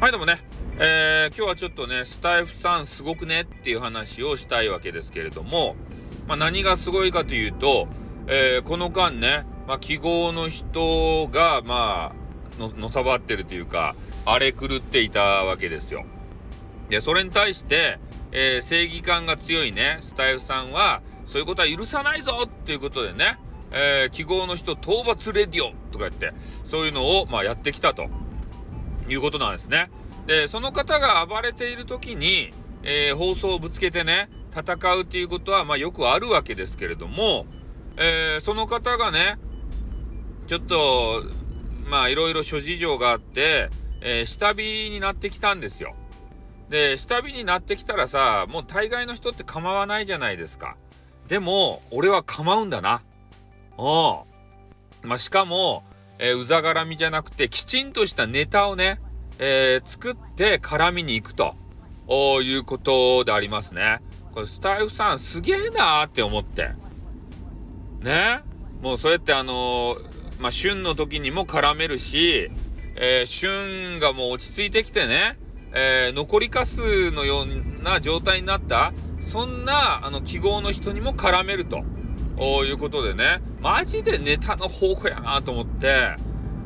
はいどうもね、えー、今日はちょっとね、スタイフさんすごくねっていう話をしたいわけですけれども、まあ、何がすごいかというと、えー、この間ね、まあ、記号の人が、まあ、の、のさばってるというか、荒れ狂っていたわけですよ。で、それに対して、えー、正義感が強いね、スタイフさんは、そういうことは許さないぞっていうことでね、えー、記号の人討伐レディオとか言って、そういうのを、まあ、やってきたと。いうことなんですね。で、その方が暴れている時に、えー、放送をぶつけてね、戦うっていうことは、まあよくあるわけですけれども、えー、その方がね、ちょっと、まあいろいろ諸事情があって、えー、下火になってきたんですよ。で、下火になってきたらさ、もう大概の人って構わないじゃないですか。でも、俺は構うんだな。うん。まあ、しかも、えー、うざ絡みじゃなくて、きちんとしたネタをね、えー、作って絡みに行くということでありますね。これスタイフさんすげえなーって思って。ね？もうそうやってあのー、まあ、旬の時にも絡めるし、えー、旬がもう落ち着いてきてね、えー、残りかすのような状態になった、そんなあの記号の人にも絡めると。いうことでね、マジでネタの宝庫やなと思って、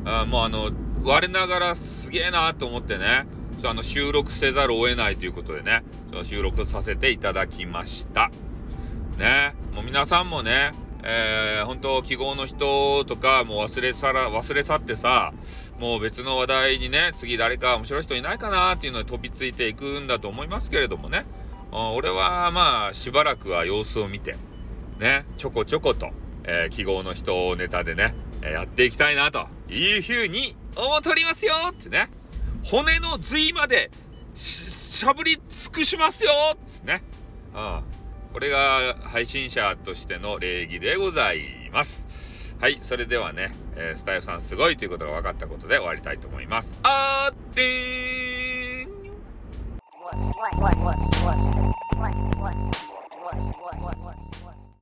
あもうあの、我ながらすげえなと思ってね、あの収録せざるを得ないということでね、ちょ収録させていただきました。ね、もう皆さんもね、えー、本当記号の人とかもう忘れさら、忘れ去ってさ、もう別の話題にね、次誰か面白い人いないかなっていうのに飛びついていくんだと思いますけれどもね、俺はまあしばらくは様子を見て、ね、ちょこちょこと、えー、記号の人をネタでね、え、やっていきたいなというふうに思っておりますよってね。骨の髄までしゃぶり尽くしますよってね。うん。これが配信者としての礼儀でございます。はい。それではね、えー、スタイフさんすごいということが分かったことで終わりたいと思います。あーってーん